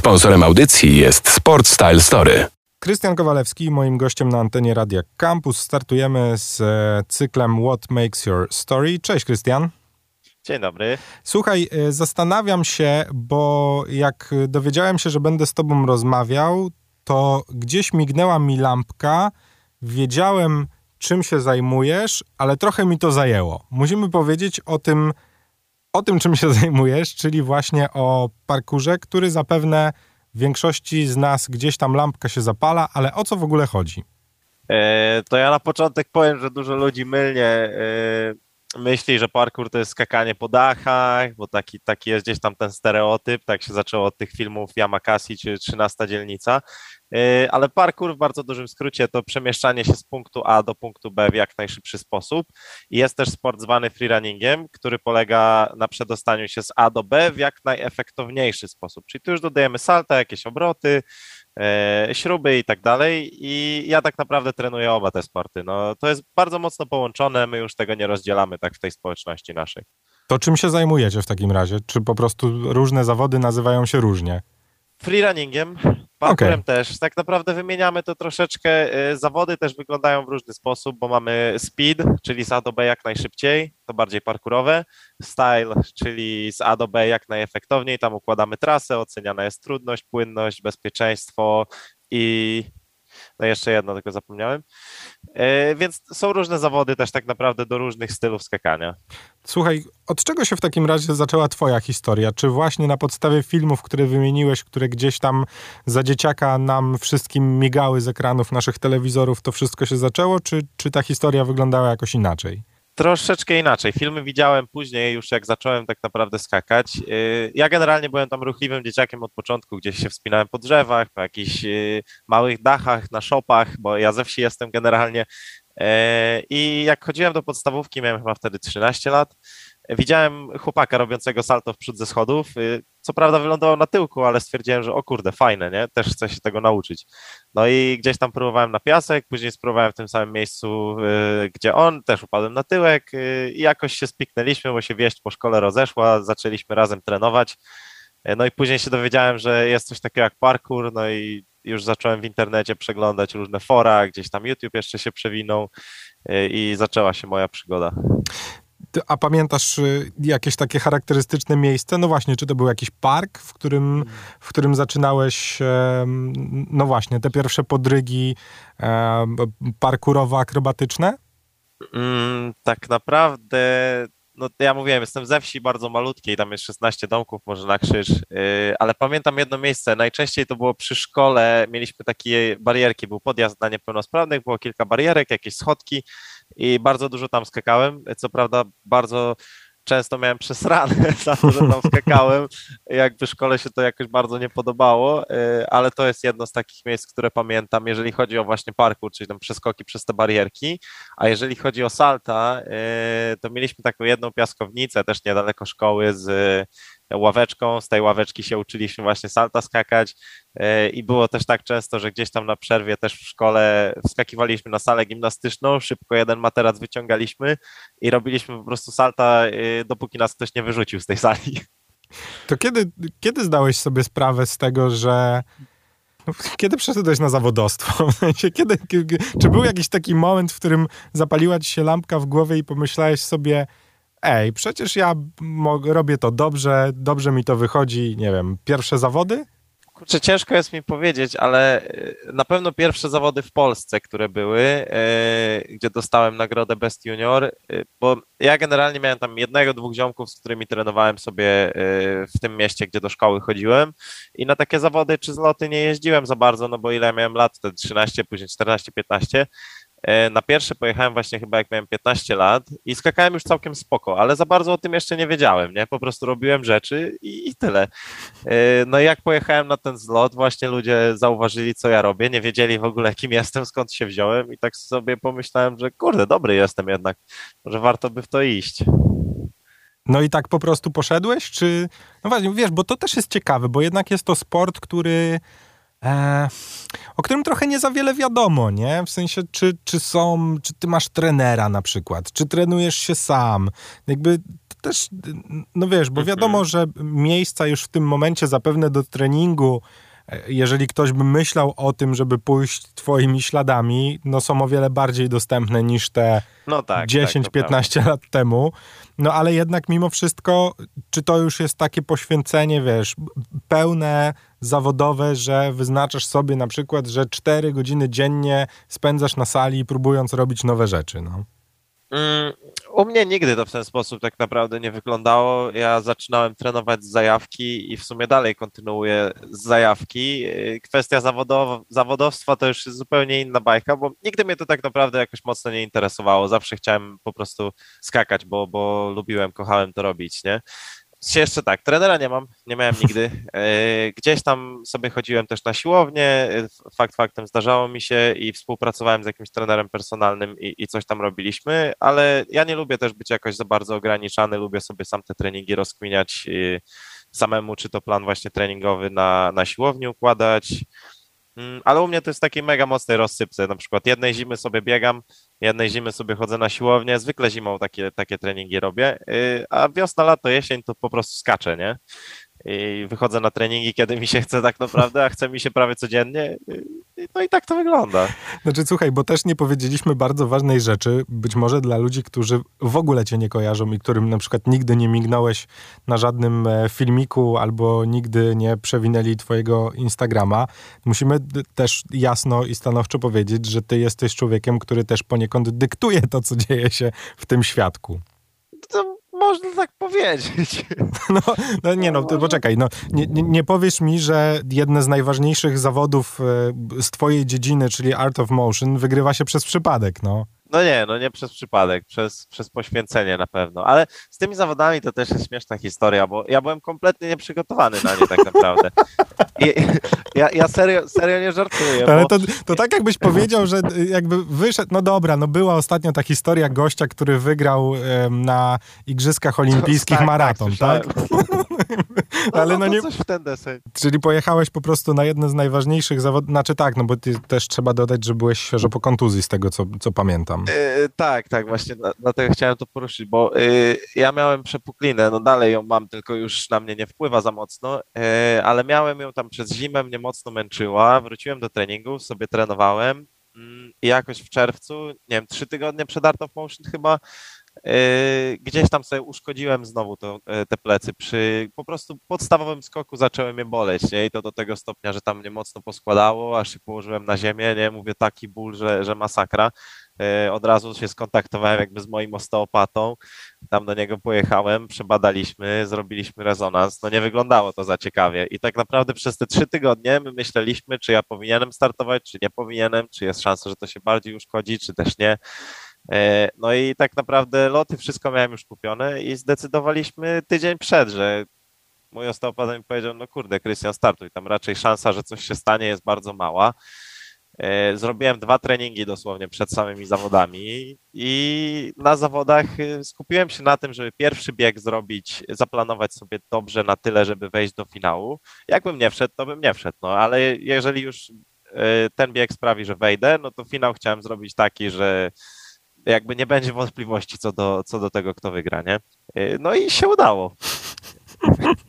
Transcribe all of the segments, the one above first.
Sponsorem audycji jest Sport Style Story. Krystian Kowalewski, moim gościem na antenie Radia Campus. Startujemy z e, cyklem What Makes Your Story. Cześć Krystian. Dzień dobry. Słuchaj, e, zastanawiam się, bo jak dowiedziałem się, że będę z tobą rozmawiał, to gdzieś mignęła mi lampka, wiedziałem czym się zajmujesz, ale trochę mi to zajęło. Musimy powiedzieć o tym, o tym czym się zajmujesz, czyli właśnie o parkurze, który zapewne w większości z nas gdzieś tam lampka się zapala, ale o co w ogóle chodzi? E, to ja na początek powiem, że dużo ludzi mylnie e, myśli, że parkour to jest skakanie po dachach, bo taki, taki jest gdzieś tam ten stereotyp, tak się zaczęło od tych filmów Yamakasi czy 13 dzielnica, ale parkour w bardzo dużym skrócie to przemieszczanie się z punktu A do punktu B w jak najszybszy sposób i jest też sport zwany freerunningiem, który polega na przedostaniu się z A do B w jak najefektowniejszy sposób, czyli tu już dodajemy salta, jakieś obroty, E, śruby i tak dalej. I ja tak naprawdę trenuję oba te sporty. No, to jest bardzo mocno połączone, my już tego nie rozdzielamy tak w tej społeczności naszej. To czym się zajmujecie w takim razie? Czy po prostu różne zawody nazywają się różnie? Freerunningiem, parkurem okay. też. Tak naprawdę wymieniamy to troszeczkę. E, zawody też wyglądają w różny sposób, bo mamy speed, czyli z A do B jak najszybciej, to bardziej parkurowe. Style, czyli z A do B jak najefektowniej. Tam układamy trasę, oceniana jest trudność, płynność, bezpieczeństwo i no jeszcze jedno, tylko zapomniałem. E, więc są różne zawody też tak naprawdę do różnych stylów skakania. Słuchaj, od czego się w takim razie zaczęła twoja historia? Czy właśnie na podstawie filmów, które wymieniłeś, które gdzieś tam za dzieciaka nam wszystkim migały z ekranów naszych telewizorów, to wszystko się zaczęło, czy, czy ta historia wyglądała jakoś inaczej? Troszeczkę inaczej. Filmy widziałem później, już jak zacząłem tak naprawdę skakać. Y, ja generalnie byłem tam ruchliwym dzieciakiem od początku, gdzieś się wspinałem po drzewach, po jakichś y, małych dachach, na szopach, bo ja ze wsi jestem generalnie. Y, I jak chodziłem do podstawówki, miałem chyba wtedy 13 lat, widziałem chłopaka robiącego salto w przód ze schodów. Co prawda wylądował na tyłku, ale stwierdziłem, że o kurde, fajne, nie? Też chcę się tego nauczyć. No i gdzieś tam próbowałem na piasek, później spróbowałem w tym samym miejscu, yy, gdzie on, też upadłem na tyłek yy, i jakoś się spiknęliśmy, bo się wieść po szkole rozeszła, zaczęliśmy razem trenować. Yy, no i później się dowiedziałem, że jest coś takiego jak parkour, no i już zacząłem w internecie przeglądać różne fora, gdzieś tam YouTube jeszcze się przewinął y, i zaczęła się moja przygoda. A pamiętasz y, jakieś takie charakterystyczne miejsce? No właśnie, czy to był jakiś park, w którym, w którym zaczynałeś, no właśnie, te pierwsze podrygi parkurowo-akrobatyczne? Mm, tak naprawdę, no ja mówiłem, jestem ze wsi bardzo malutkiej, tam jest 16 domków, może na krzyż, yy, ale pamiętam jedno miejsce, najczęściej to było przy szkole, mieliśmy takie barierki, był podjazd dla niepełnosprawnych, było kilka barierek, jakieś schodki i bardzo dużo tam skakałem. Co prawda, bardzo często miałem przesrane za to, że tam skakałem. Jakby szkole się to jakoś bardzo nie podobało, y, ale to jest jedno z takich miejsc, które pamiętam, jeżeli chodzi o właśnie parkour, czyli tam przeskoki przez te barierki. A jeżeli chodzi o salta, y, to mieliśmy taką jedną piaskownicę też niedaleko szkoły z ławeczką, z tej ławeczki się uczyliśmy właśnie salta skakać e, i było też tak często, że gdzieś tam na przerwie też w szkole wskakiwaliśmy na salę gimnastyczną, szybko jeden materac wyciągaliśmy i robiliśmy po prostu salta, e, dopóki nas ktoś nie wyrzucił z tej sali. To kiedy, kiedy zdałeś sobie sprawę z tego, że no, kiedy przeszedłeś na zawodostwo? Kiedy, czy był jakiś taki moment, w którym zapaliła ci się lampka w głowie i pomyślałeś sobie, ej, przecież ja robię to dobrze, dobrze mi to wychodzi, nie wiem, pierwsze zawody? Kurczę, ciężko jest mi powiedzieć, ale y, na pewno pierwsze zawody w Polsce, które były, yy, gdzie dostałem nagrodę Best Junior, yy, bo ja generalnie miałem tam jednego, dwóch ziomków, z którymi trenowałem sobie w tym mieście, gdzie do szkoły chodziłem i na takie zawody czy zloty nie jeździłem za bardzo, no bo ile miałem lat, wtedy 13, później 14, 15, E, na pierwsze pojechałem właśnie chyba jak miałem 15 lat i skakałem już całkiem spoko, ale za bardzo o tym jeszcze nie wiedziałem, nie? Po prostu robiłem rzeczy i, i tyle. E, no i jak pojechałem na ten zlot, właśnie ludzie zauważyli, co ja robię, nie wiedzieli w ogóle, kim jestem, skąd się wziąłem i tak sobie pomyślałem, że kurde, dobry jestem jednak, może warto by w to iść. No i tak po prostu poszedłeś, czy... No właśnie, wiesz, bo to też jest ciekawe, bo jednak jest to sport, który e, o którym trochę nie za wiele wiadomo, nie? W sensie, czy, czy są, czy ty masz trenera na przykład, czy trenujesz się sam. Jakby też, no wiesz, bo Mhm. wiadomo, że miejsca już w tym momencie zapewne do treningu, jeżeli ktoś by myślał o tym, żeby pójść twoimi śladami, no są o wiele bardziej dostępne niż te No tak. 10-15 lat temu. No ale jednak mimo wszystko, czy to już jest takie poświęcenie, wiesz, pełne, zawodowe, że wyznaczasz sobie na przykład, że 4 godziny dziennie spędzasz na sali, próbując robić nowe rzeczy, no. Mm, U mnie nigdy to w ten sposób tak naprawdę nie wyglądało. Ja zaczynałem trenować z zajawki i w sumie dalej kontynuuję z zajawki. Yy, Kwestia zawodow zawodowstwa to już zupełnie inna bajka, bo nigdy mnie to tak naprawdę jakoś mocno nie interesowało. Zawsze chciałem po prostu skakać, bo, bo lubiłem, kochałem to robić, nie? Jeszcze tak, trenera nie mam, nie miałem nigdy. Yy, Gdzieś tam sobie chodziłem też na siłownię, yy, fakt faktem zdarzało mi się i współpracowałem z jakimś trenerem personalnym i, i coś tam robiliśmy, ale ja nie lubię też być jakoś za bardzo ograniczany, lubię sobie sam te treningi rozkminiać yy, samemu, czy to plan właśnie treningowy na, na siłowni układać. Mm, Ale u mnie to jest takiej mega mocnej rozsypce. Na przykład jednej zimy sobie biegam, jednej zimy sobie chodzę na siłownię, zwykle zimą takie, takie treningi robię, yy, a wiosna, lato, jesień to po prostu skaczę, nie? I wychodzę na treningi, kiedy mi się chce tak naprawdę, a chce mi się prawie codziennie. No i tak to wygląda. Znaczy, słuchaj, bo też nie powiedzieliśmy bardzo ważnej rzeczy, być może dla ludzi, którzy w ogóle cię nie kojarzą i którym na przykład nigdy nie mignąłeś na żadnym e, filmiku albo nigdy nie przewinęli twojego Instagrama. Musimy też jasno i stanowczo powiedzieć, że ty jesteś człowiekiem, który też poniekąd dyktuje to, co dzieje się w tym świadku. Można tak powiedzieć. No, no nie no, ty poczekaj, no, nie, nie, nie powiesz mi, że jedne z najważniejszych zawodów e, z twojej dziedziny, czyli Art of Motion, wygrywa się przez przypadek, no. No nie, no nie przez przypadek, przez, przez poświęcenie na pewno. Ale z tymi zawodami to też jest śmieszna historia, bo ja byłem kompletnie nieprzygotowany na nie tak naprawdę. I, ja, ja serio, serio nie żartuję. Ale Bo, to, to tak jakbyś powiedział, że jakby wyszedł, no dobra, no była ostatnio ta historia gościa, który wygrał em, na Igrzyskach Olimpijskich tak, maraton, tak? słyszałem. Ale no to nie, Coś w ten deseń. czyli pojechałeś po prostu na jedne z najważniejszych zawodów, znaczy tak, no bo ty też trzeba dodać, że byłeś świeżo po kontuzji z tego, co, co pamiętam. Yy, tak, tak, właśnie dla- dlatego chciałem to poruszyć, bo yy, ja miałem przepuklinę, no dalej ją mam, tylko już na mnie nie wpływa za mocno, yy, ale miałem ją tam przez zimę, mnie mocno męczyła, wróciłem do treningu, sobie trenowałem mm, i jakoś w czerwcu, nie wiem, trzy tygodnie przed Art of Motion chyba, gdzieś tam sobie uszkodziłem znowu to, yy, te plecy, przy po prostu podstawowym skoku zaczęły mnie boleć, nie, i to do tego stopnia, że tam mnie mocno poskładało, aż się położyłem na ziemię, nie, mówię, taki ból, że, że masakra. E, od razu się skontaktowałem jakby z moim osteopatą, tam do niego pojechałem, przebadaliśmy, zrobiliśmy rezonans, no nie wyglądało to za ciekawie. I tak naprawdę przez te trzy tygodnie my myśleliśmy, czy ja powinienem startować, czy nie powinienem, czy jest szansa, że to się bardziej uszkodzi, czy też nie. E, No i tak naprawdę loty, wszystko miałem już kupione i zdecydowaliśmy tydzień przed, że mój osteopata mi powiedział, no kurde, Krystian, startuj, tam raczej szansa, że coś się stanie jest bardzo mała. E, Zrobiłem dwa treningi dosłownie przed samymi zawodami i na zawodach e, skupiłem się na tym, żeby pierwszy bieg zrobić, zaplanować sobie dobrze na tyle, żeby wejść do finału. Jakbym nie wszedł, to bym nie wszedł, no ale jeżeli już e, ten bieg sprawi, że wejdę, no to finał chciałem zrobić taki, że jakby nie będzie wątpliwości co do, co do tego, kto wygra, nie? E, No i się udało.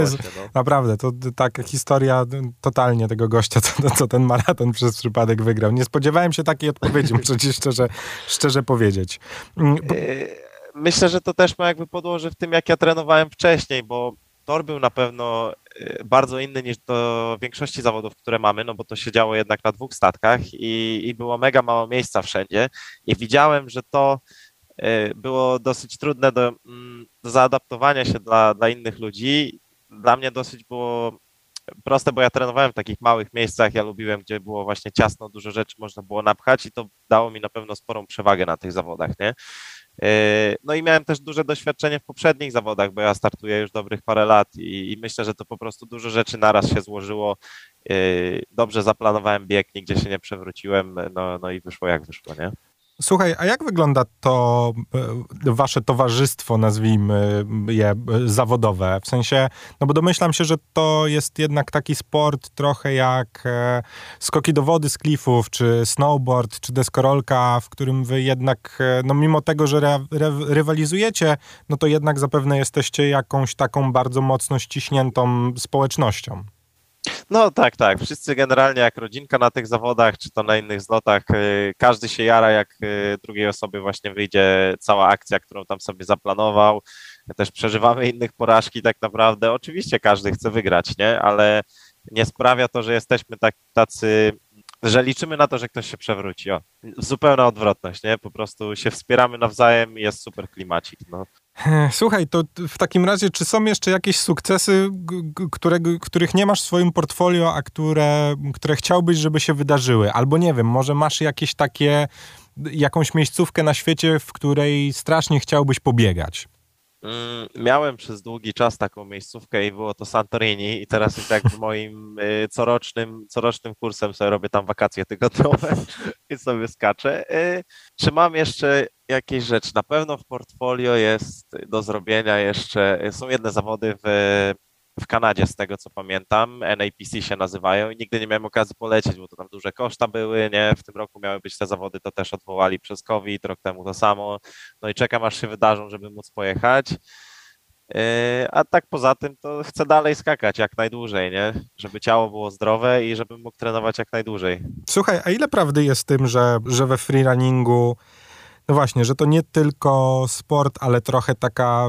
Jest- się, no. Naprawdę, to taka historia totalnie tego gościa, co, co ten maraton przez przypadek wygrał. Nie spodziewałem się takiej odpowiedzi, muszę ci szczerze, szczerze powiedzieć. Mm, bo- Yy, Myślę, że to też ma jakby podłoże w tym, jak ja trenowałem wcześniej, bo tor był na pewno yy, bardzo inny niż do większości zawodów, które mamy, no bo to się działo jednak na dwóch statkach i, i było mega mało miejsca wszędzie i widziałem, że to yy, było dosyć trudne do, mm, do zaadaptowania się dla, dla innych ludzi. Dla mnie dosyć było proste, bo ja trenowałem w takich małych miejscach, ja lubiłem, gdzie było właśnie ciasno, dużo rzeczy można było napchać i to dało mi na pewno sporą przewagę na tych zawodach, nie? Yy, No i miałem też duże doświadczenie w poprzednich zawodach, bo ja startuję już dobrych parę lat i, i myślę, że to po prostu dużo rzeczy naraz się złożyło. Yy, Dobrze zaplanowałem bieg, nigdzie się nie przewróciłem, no, no i wyszło jak wyszło, nie? Słuchaj, a jak wygląda to e, wasze towarzystwo, nazwijmy je e, zawodowe? W sensie, no bo domyślam się, że to jest jednak taki sport trochę jak e, skoki do wody z klifów, czy snowboard, czy deskorolka, w którym wy jednak, no mimo tego, że re, re, rywalizujecie, no to jednak zapewne jesteście jakąś taką bardzo mocno ściśniętą społecznością. No tak, tak. Wszyscy generalnie jak rodzinka na tych zawodach, czy to na innych zlotach, y, każdy się jara, jak y, drugiej osobie właśnie wyjdzie cała akcja, którą tam sobie zaplanował. Też przeżywamy innych porażki tak naprawdę. Oczywiście każdy chce wygrać, nie? Ale nie sprawia to, że jesteśmy tak, tacy że liczymy na to, że ktoś się przewróci. O, zupełna odwrotność, nie? Po prostu się wspieramy nawzajem i jest super klimacik. No. Słuchaj, to w takim razie, czy są jeszcze jakieś sukcesy, które, których nie masz w swoim portfolio, a które, które chciałbyś, żeby się wydarzyły? Albo nie wiem, może masz jakieś takie, jakąś miejscówkę na świecie, w której strasznie chciałbyś pobiegać? Mm, miałem przez długi czas taką miejscówkę i było to Santorini i teraz jest jak moim y, corocznym, corocznym kursem sobie robię tam wakacje tygodniowe i sobie skaczę. Y, czy mam jeszcze jakieś rzeczy? Na pewno w portfolio jest do zrobienia jeszcze, są jedne zawody w w Kanadzie, z tego co pamiętam. NAPC się nazywają i nigdy nie miałem okazji polecieć, bo to tam duże koszta były, nie? W tym roku miały być te zawody, to też odwołali przez COVID, rok temu to samo. No i czekam, aż się wydarzą, żeby móc pojechać. Yy, a tak poza tym, to chcę dalej skakać jak najdłużej, nie? Żeby ciało było zdrowe i żebym mógł trenować jak najdłużej. Słuchaj, a ile prawdy jest tym, że, że we freerunningu no właśnie, że to nie tylko sport, ale trochę taka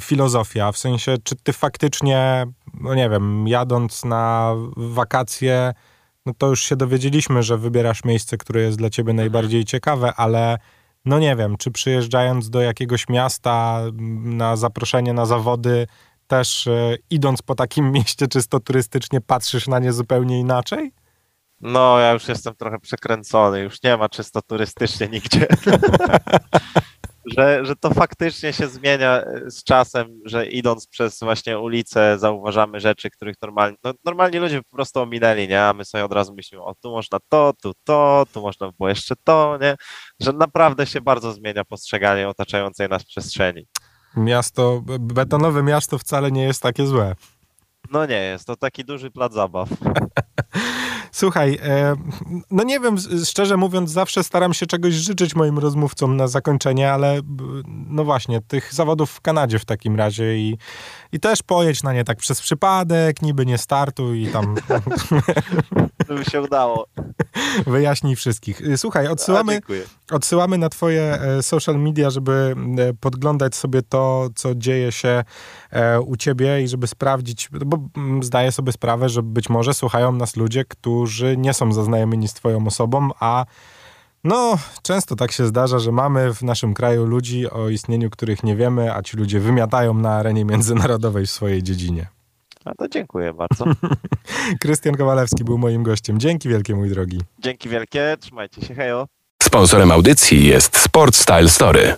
filozofia. W sensie, czy ty faktycznie, no nie wiem, jadąc na wakacje, no to już się dowiedzieliśmy, że wybierasz miejsce, które jest dla ciebie najbardziej ciekawe, ale no nie wiem, czy przyjeżdżając do jakiegoś miasta na zaproszenie na zawody, też e, idąc po takim mieście czysto turystycznie, patrzysz na nie zupełnie inaczej? No, ja już jestem trochę przekręcony, już nie ma czysto turystycznie nigdzie. że, że to faktycznie się zmienia e, z czasem, że idąc przez właśnie ulicę zauważamy rzeczy, których normalnie, no, normalnie ludzie po prostu ominęli, nie? A my sobie od razu myślimy, o tu można to, tu to, tu można było jeszcze to, nie? Że naprawdę się bardzo zmienia postrzeganie otaczającej nas przestrzeni. Miasto, betonowe miasto wcale nie jest takie złe. No nie jest, to taki duży plac zabaw. Słuchaj, e, no nie wiem, szczerze mówiąc, zawsze staram się czegoś życzyć moim rozmówcom na zakończenie, ale no właśnie, tych zawodów w Kanadzie w takim razie i, i też pojedź na nie tak przez przypadek, niby nie startuj i tam... To by się udało. Wyjaśnij wszystkich. Słuchaj, odsyłamy, odsyłamy na twoje e, social media, żeby e, podglądać sobie to, co dzieje się u ciebie i żeby sprawdzić, bo zdaję sobie sprawę, że być może słuchają nas ludzie, którzy którzy nie są zaznajomieni z Twoją osobą, a no, często tak się zdarza, że mamy w naszym kraju ludzi, o istnieniu których nie wiemy, a ci ludzie wymiatają na arenie międzynarodowej w swojej dziedzinie. A to dziękuję bardzo. Krystian Kowalewski był moim gościem. Dzięki wielkie, mój drogi. Dzięki wielkie, trzymajcie się, hejo. Sponsorem audycji jest Sport Style Story.